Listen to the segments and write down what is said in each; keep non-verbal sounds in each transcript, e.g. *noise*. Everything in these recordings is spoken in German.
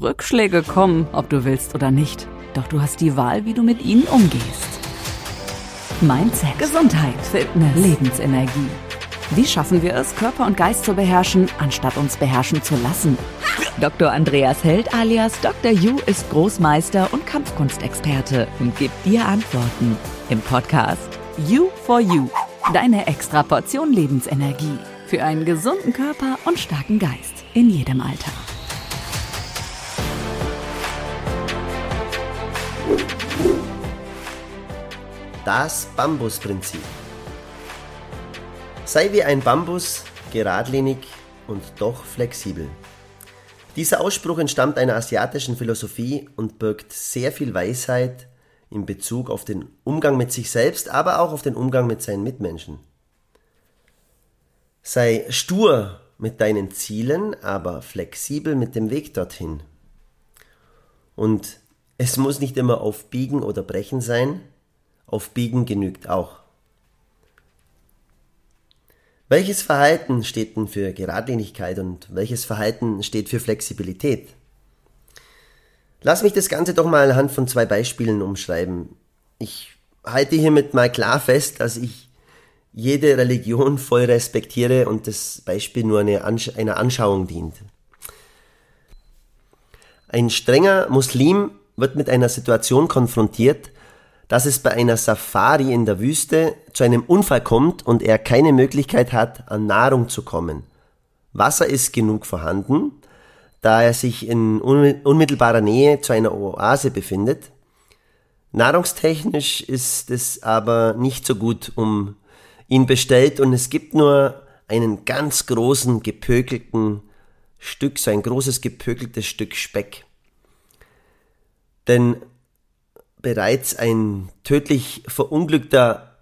Rückschläge kommen, ob du willst oder nicht. Doch du hast die Wahl, wie du mit ihnen umgehst. Mindset, Gesundheit, Fitness, Lebensenergie. Wie schaffen wir es, Körper und Geist zu beherrschen, anstatt uns beherrschen zu lassen? Dr. Andreas Held alias Dr. Yu ist Großmeister und Kampfkunstexperte und gibt dir Antworten im Podcast You for You. Deine extra Portion Lebensenergie für einen gesunden Körper und starken Geist in jedem Alter. Das Bambusprinzip. Sei wie ein Bambus, geradlinig und doch flexibel. Dieser Ausspruch entstammt einer asiatischen Philosophie und birgt sehr viel Weisheit in Bezug auf den Umgang mit sich selbst, aber auch auf den Umgang mit seinen Mitmenschen. Sei stur mit deinen Zielen, aber flexibel mit dem Weg dorthin. Und es muss nicht immer auf Biegen oder Brechen sein, auf Biegen genügt auch. Welches Verhalten steht denn für Geradlinigkeit und welches Verhalten steht für Flexibilität? Lass mich das Ganze doch mal anhand von zwei Beispielen umschreiben. Ich halte hiermit mal klar fest, dass ich jede Religion voll respektiere und das Beispiel nur eine einer Anschauung dient. Ein strenger Muslim wird mit einer Situation konfrontiert, dass es bei einer Safari in der Wüste zu einem Unfall kommt und er keine Möglichkeit hat, an Nahrung zu kommen. Wasser ist genug vorhanden, da er sich in unmittelbarer Nähe zu einer Oase befindet. Nahrungstechnisch ist es aber nicht so gut um ihn bestellt und es gibt nur einen ganz großen gepökelten Stück, so ein großes gepökeltes Stück Speck. Denn bereits ein tödlich verunglückter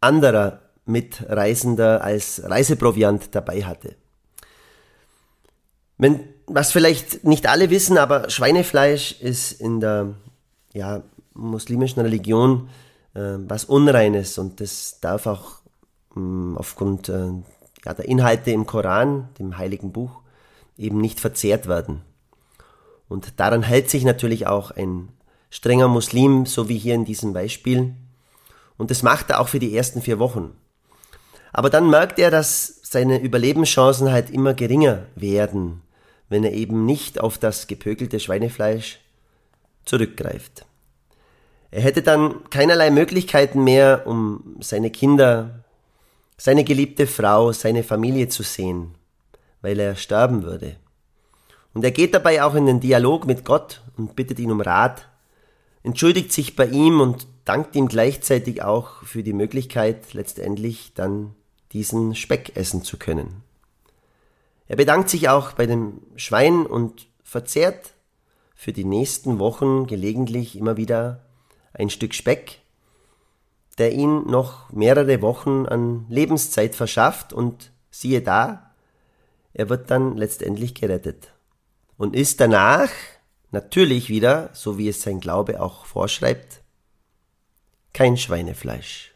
anderer Mitreisender als Reiseproviant dabei hatte. Wenn, was vielleicht nicht alle wissen, aber Schweinefleisch ist in der ja, muslimischen Religion äh, was Unreines und das darf auch mh, aufgrund äh, ja, der Inhalte im Koran, dem heiligen Buch, eben nicht verzehrt werden. Und daran hält sich natürlich auch ein strenger Muslim, so wie hier in diesem Beispiel. Und das macht er auch für die ersten vier Wochen. Aber dann merkt er, dass seine Überlebenschancen halt immer geringer werden, wenn er eben nicht auf das gepökelte Schweinefleisch zurückgreift. Er hätte dann keinerlei Möglichkeiten mehr, um seine Kinder, seine geliebte Frau, seine Familie zu sehen, weil er sterben würde. Und er geht dabei auch in den Dialog mit Gott und bittet ihn um Rat, entschuldigt sich bei ihm und dankt ihm gleichzeitig auch für die Möglichkeit, letztendlich dann diesen Speck essen zu können. Er bedankt sich auch bei dem Schwein und verzehrt für die nächsten Wochen gelegentlich immer wieder ein Stück Speck, der ihn noch mehrere Wochen an Lebenszeit verschafft und siehe da, er wird dann letztendlich gerettet und ist danach Natürlich wieder, so wie es sein Glaube auch vorschreibt, kein Schweinefleisch.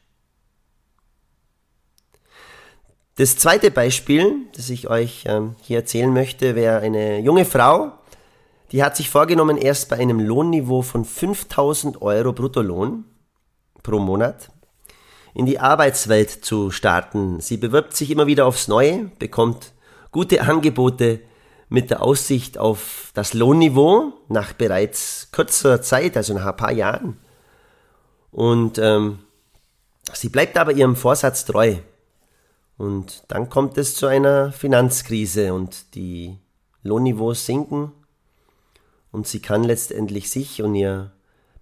Das zweite Beispiel, das ich euch ähm, hier erzählen möchte, wäre eine junge Frau, die hat sich vorgenommen, erst bei einem Lohnniveau von 5000 Euro Bruttolohn pro Monat in die Arbeitswelt zu starten. Sie bewirbt sich immer wieder aufs Neue, bekommt gute Angebote, mit der Aussicht auf das Lohnniveau nach bereits kürzer Zeit, also nach ein paar Jahren. Und ähm, sie bleibt aber ihrem Vorsatz treu. Und dann kommt es zu einer Finanzkrise und die Lohnniveaus sinken und sie kann letztendlich sich und ihr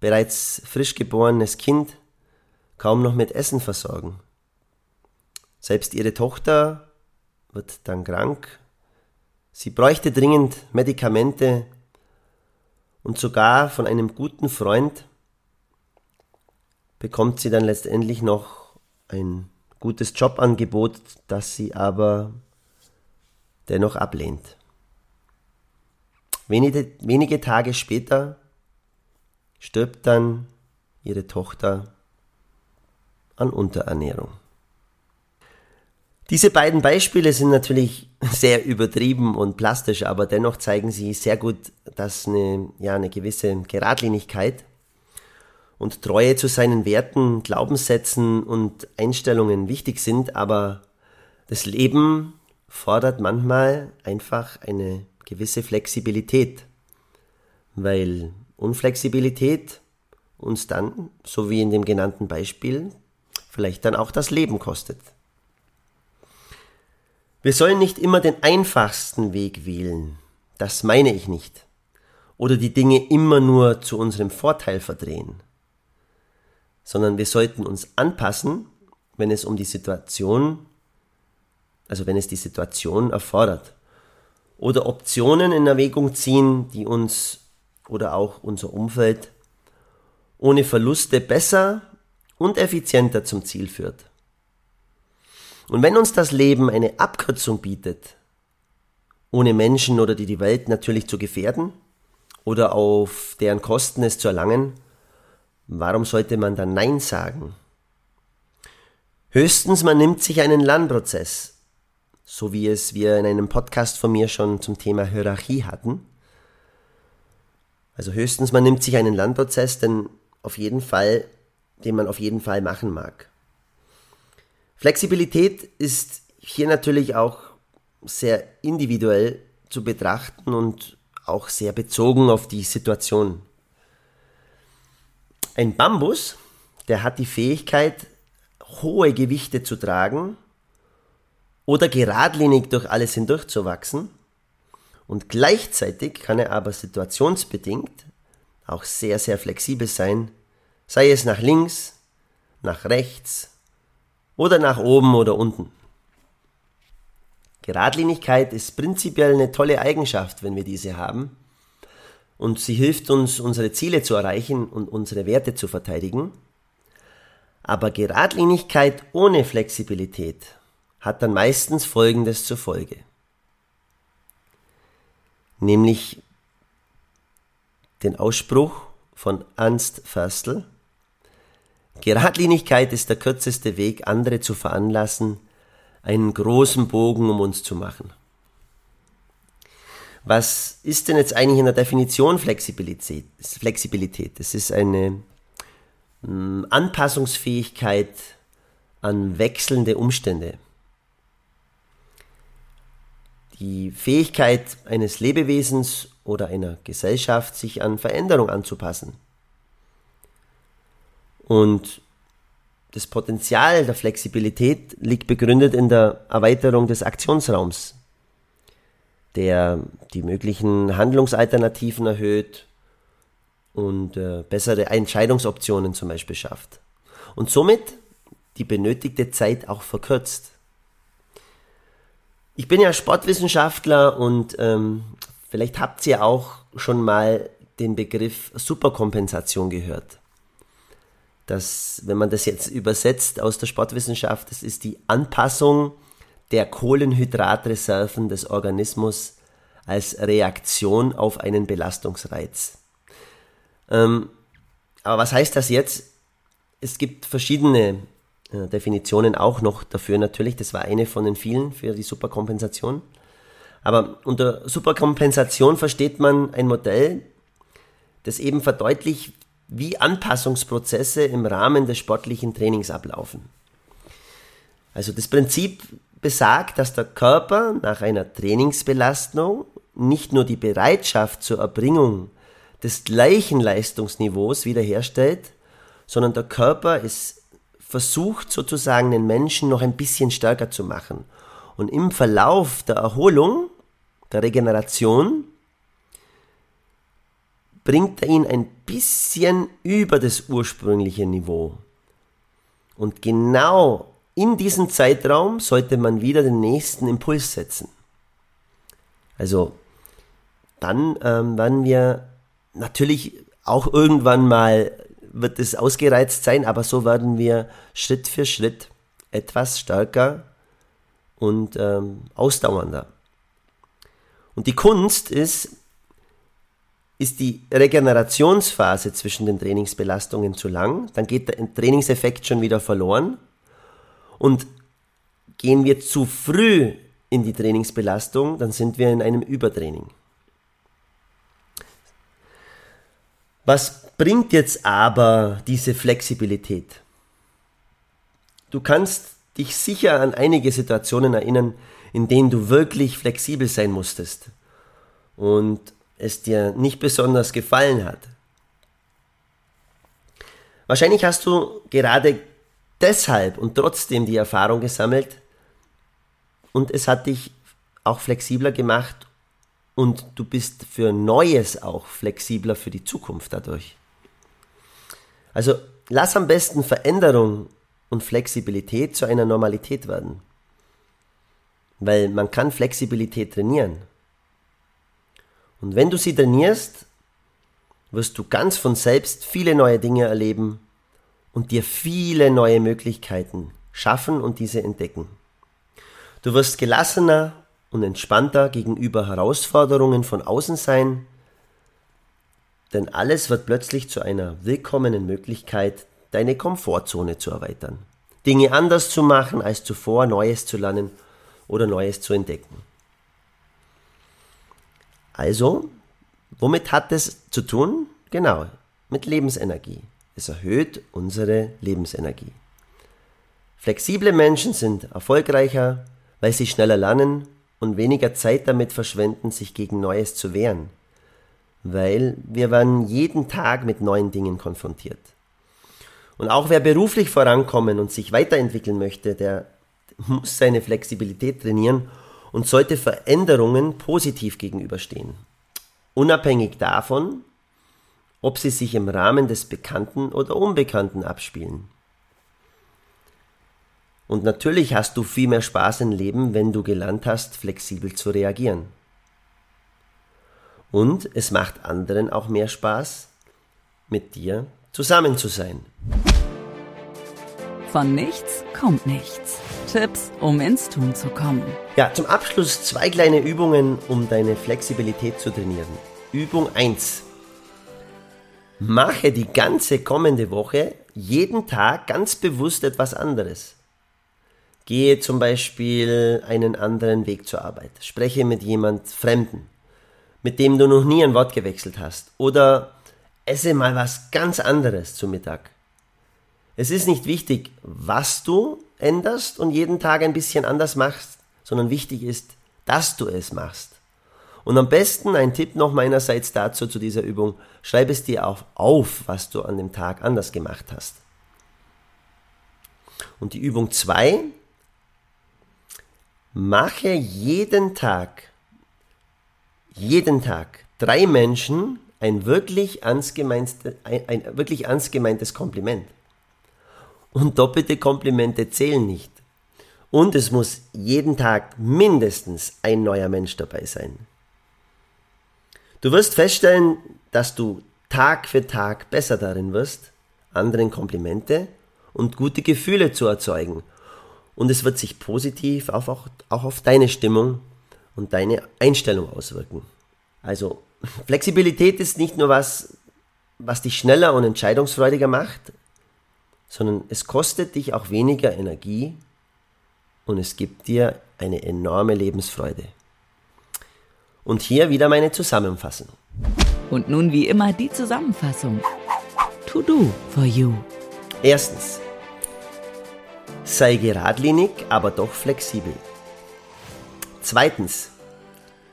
bereits frisch geborenes Kind kaum noch mit Essen versorgen. Selbst ihre Tochter wird dann krank Sie bräuchte dringend Medikamente und sogar von einem guten Freund bekommt sie dann letztendlich noch ein gutes Jobangebot, das sie aber dennoch ablehnt. Wenige, wenige Tage später stirbt dann ihre Tochter an Unterernährung. Diese beiden Beispiele sind natürlich sehr übertrieben und plastisch, aber dennoch zeigen sie sehr gut, dass eine, ja, eine gewisse Geradlinigkeit und Treue zu seinen Werten, Glaubenssätzen und Einstellungen wichtig sind, aber das Leben fordert manchmal einfach eine gewisse Flexibilität, weil Unflexibilität uns dann, so wie in dem genannten Beispiel, vielleicht dann auch das Leben kostet. Wir sollen nicht immer den einfachsten Weg wählen, das meine ich nicht, oder die Dinge immer nur zu unserem Vorteil verdrehen, sondern wir sollten uns anpassen, wenn es um die Situation, also wenn es die Situation erfordert, oder Optionen in Erwägung ziehen, die uns oder auch unser Umfeld ohne Verluste besser und effizienter zum Ziel führt. Und wenn uns das Leben eine Abkürzung bietet, ohne Menschen oder die, die Welt natürlich zu gefährden oder auf deren Kosten es zu erlangen, warum sollte man dann Nein sagen? Höchstens man nimmt sich einen Lernprozess, so wie es wir in einem Podcast von mir schon zum Thema Hierarchie hatten. Also höchstens man nimmt sich einen Lernprozess, denn auf jeden Fall, den man auf jeden Fall machen mag. Flexibilität ist hier natürlich auch sehr individuell zu betrachten und auch sehr bezogen auf die Situation. Ein Bambus, der hat die Fähigkeit, hohe Gewichte zu tragen oder geradlinig durch alles hindurch zu wachsen. Und gleichzeitig kann er aber situationsbedingt auch sehr, sehr flexibel sein, sei es nach links, nach rechts oder nach oben oder unten. Geradlinigkeit ist prinzipiell eine tolle Eigenschaft, wenn wir diese haben. Und sie hilft uns, unsere Ziele zu erreichen und unsere Werte zu verteidigen. Aber Geradlinigkeit ohne Flexibilität hat dann meistens Folgendes zur Folge. Nämlich den Ausspruch von Ernst Förstl, Geradlinigkeit ist der kürzeste Weg, andere zu veranlassen, einen großen Bogen um uns zu machen. Was ist denn jetzt eigentlich in der Definition Flexibilität? Flexibilität. Es ist eine hm, Anpassungsfähigkeit an wechselnde Umstände. Die Fähigkeit eines Lebewesens oder einer Gesellschaft, sich an Veränderung anzupassen. Und das Potenzial der Flexibilität liegt begründet in der Erweiterung des Aktionsraums, der die möglichen Handlungsalternativen erhöht und äh, bessere Entscheidungsoptionen zum Beispiel schafft. Und somit die benötigte Zeit auch verkürzt. Ich bin ja Sportwissenschaftler und ähm, vielleicht habt ihr auch schon mal den Begriff Superkompensation gehört dass, wenn man das jetzt übersetzt aus der Sportwissenschaft, das ist die Anpassung der Kohlenhydratreserven des Organismus als Reaktion auf einen Belastungsreiz. Ähm, aber was heißt das jetzt? Es gibt verschiedene äh, Definitionen auch noch dafür natürlich. Das war eine von den vielen für die Superkompensation. Aber unter Superkompensation versteht man ein Modell, das eben verdeutlicht, wie Anpassungsprozesse im Rahmen des sportlichen Trainings ablaufen. Also das Prinzip besagt, dass der Körper nach einer Trainingsbelastung nicht nur die Bereitschaft zur Erbringung des gleichen Leistungsniveaus wiederherstellt, sondern der Körper ist versucht sozusagen den Menschen noch ein bisschen stärker zu machen. Und im Verlauf der Erholung, der Regeneration, bringt er ihn ein bisschen über das ursprüngliche Niveau. Und genau in diesem Zeitraum sollte man wieder den nächsten Impuls setzen. Also dann ähm, werden wir natürlich auch irgendwann mal wird es ausgereizt sein, aber so werden wir Schritt für Schritt etwas stärker und ähm, ausdauernder. Und die Kunst ist, ist die Regenerationsphase zwischen den Trainingsbelastungen zu lang, dann geht der Trainingseffekt schon wieder verloren und gehen wir zu früh in die Trainingsbelastung, dann sind wir in einem Übertraining. Was bringt jetzt aber diese Flexibilität? Du kannst dich sicher an einige Situationen erinnern, in denen du wirklich flexibel sein musstest und es dir nicht besonders gefallen hat. Wahrscheinlich hast du gerade deshalb und trotzdem die Erfahrung gesammelt und es hat dich auch flexibler gemacht und du bist für Neues auch flexibler für die Zukunft dadurch. Also lass am besten Veränderung und Flexibilität zu einer Normalität werden. Weil man kann Flexibilität trainieren. Und wenn du sie trainierst, wirst du ganz von selbst viele neue Dinge erleben und dir viele neue Möglichkeiten schaffen und diese entdecken. Du wirst gelassener und entspannter gegenüber Herausforderungen von außen sein, denn alles wird plötzlich zu einer willkommenen Möglichkeit, deine Komfortzone zu erweitern, Dinge anders zu machen als zuvor, Neues zu lernen oder Neues zu entdecken. Also, womit hat es zu tun? Genau, mit Lebensenergie. Es erhöht unsere Lebensenergie. Flexible Menschen sind erfolgreicher, weil sie schneller lernen und weniger Zeit damit verschwenden, sich gegen Neues zu wehren. Weil wir werden jeden Tag mit neuen Dingen konfrontiert. Und auch wer beruflich vorankommen und sich weiterentwickeln möchte, der *laughs* muss seine Flexibilität trainieren und sollte Veränderungen positiv gegenüberstehen. Unabhängig davon, ob sie sich im Rahmen des Bekannten oder Unbekannten abspielen. Und natürlich hast du viel mehr Spaß im Leben, wenn du gelernt hast, flexibel zu reagieren. Und es macht anderen auch mehr Spaß, mit dir zusammen zu sein. Von nichts kommt nichts. Tipps, um ins Tun zu kommen. Ja, zum Abschluss zwei kleine Übungen, um deine Flexibilität zu trainieren. Übung 1. Mache die ganze kommende Woche jeden Tag ganz bewusst etwas anderes. Gehe zum Beispiel einen anderen Weg zur Arbeit. Spreche mit jemand Fremden, mit dem du noch nie ein Wort gewechselt hast. Oder esse mal was ganz anderes zu Mittag. Es ist nicht wichtig, was du änderst und jeden Tag ein bisschen anders machst, sondern wichtig ist, dass du es machst. Und am besten ein Tipp noch meinerseits dazu zu dieser Übung, schreib es dir auch auf, was du an dem Tag anders gemacht hast. Und die Übung 2 mache jeden Tag, jeden Tag drei Menschen ein wirklich ernst, gemeinte, ein, ein wirklich ernst gemeintes Kompliment. Und doppelte Komplimente zählen nicht. Und es muss jeden Tag mindestens ein neuer Mensch dabei sein. Du wirst feststellen, dass du Tag für Tag besser darin wirst, anderen Komplimente und gute Gefühle zu erzeugen und es wird sich positiv auch, auch, auch auf deine Stimmung und deine Einstellung auswirken. Also *laughs* Flexibilität ist nicht nur was, was dich schneller und entscheidungsfreudiger macht, sondern es kostet dich auch weniger Energie und es gibt dir eine enorme Lebensfreude. Und hier wieder meine Zusammenfassung. Und nun wie immer die Zusammenfassung. To do for you. Erstens. Sei geradlinig, aber doch flexibel. Zweitens.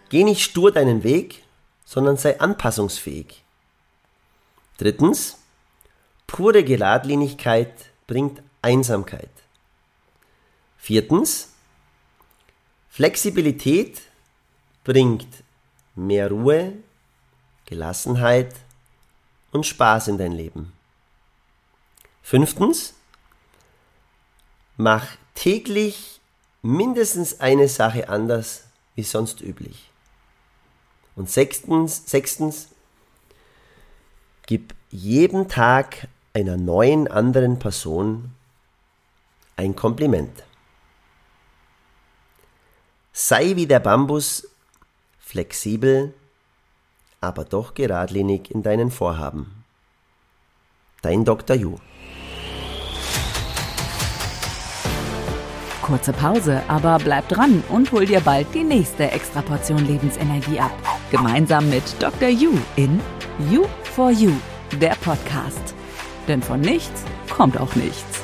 Geh nicht stur deinen Weg, sondern sei anpassungsfähig. Drittens. Pure Geradlinigkeit bringt Einsamkeit. Viertens. Flexibilität bringt mehr Ruhe, Gelassenheit und Spaß in dein Leben. Fünftens. Mach täglich mindestens eine Sache anders wie sonst üblich. Und sechstens, sechstens, gib jeden Tag einer neuen anderen Person ein Kompliment. Sei wie der Bambus, flexibel, aber doch geradlinig in deinen Vorhaben. Dein Dr. Ju. Kurze Pause, aber bleib dran und hol dir bald die nächste Extraportion Lebensenergie ab. Gemeinsam mit Dr. You in You for You, der Podcast. Denn von nichts kommt auch nichts.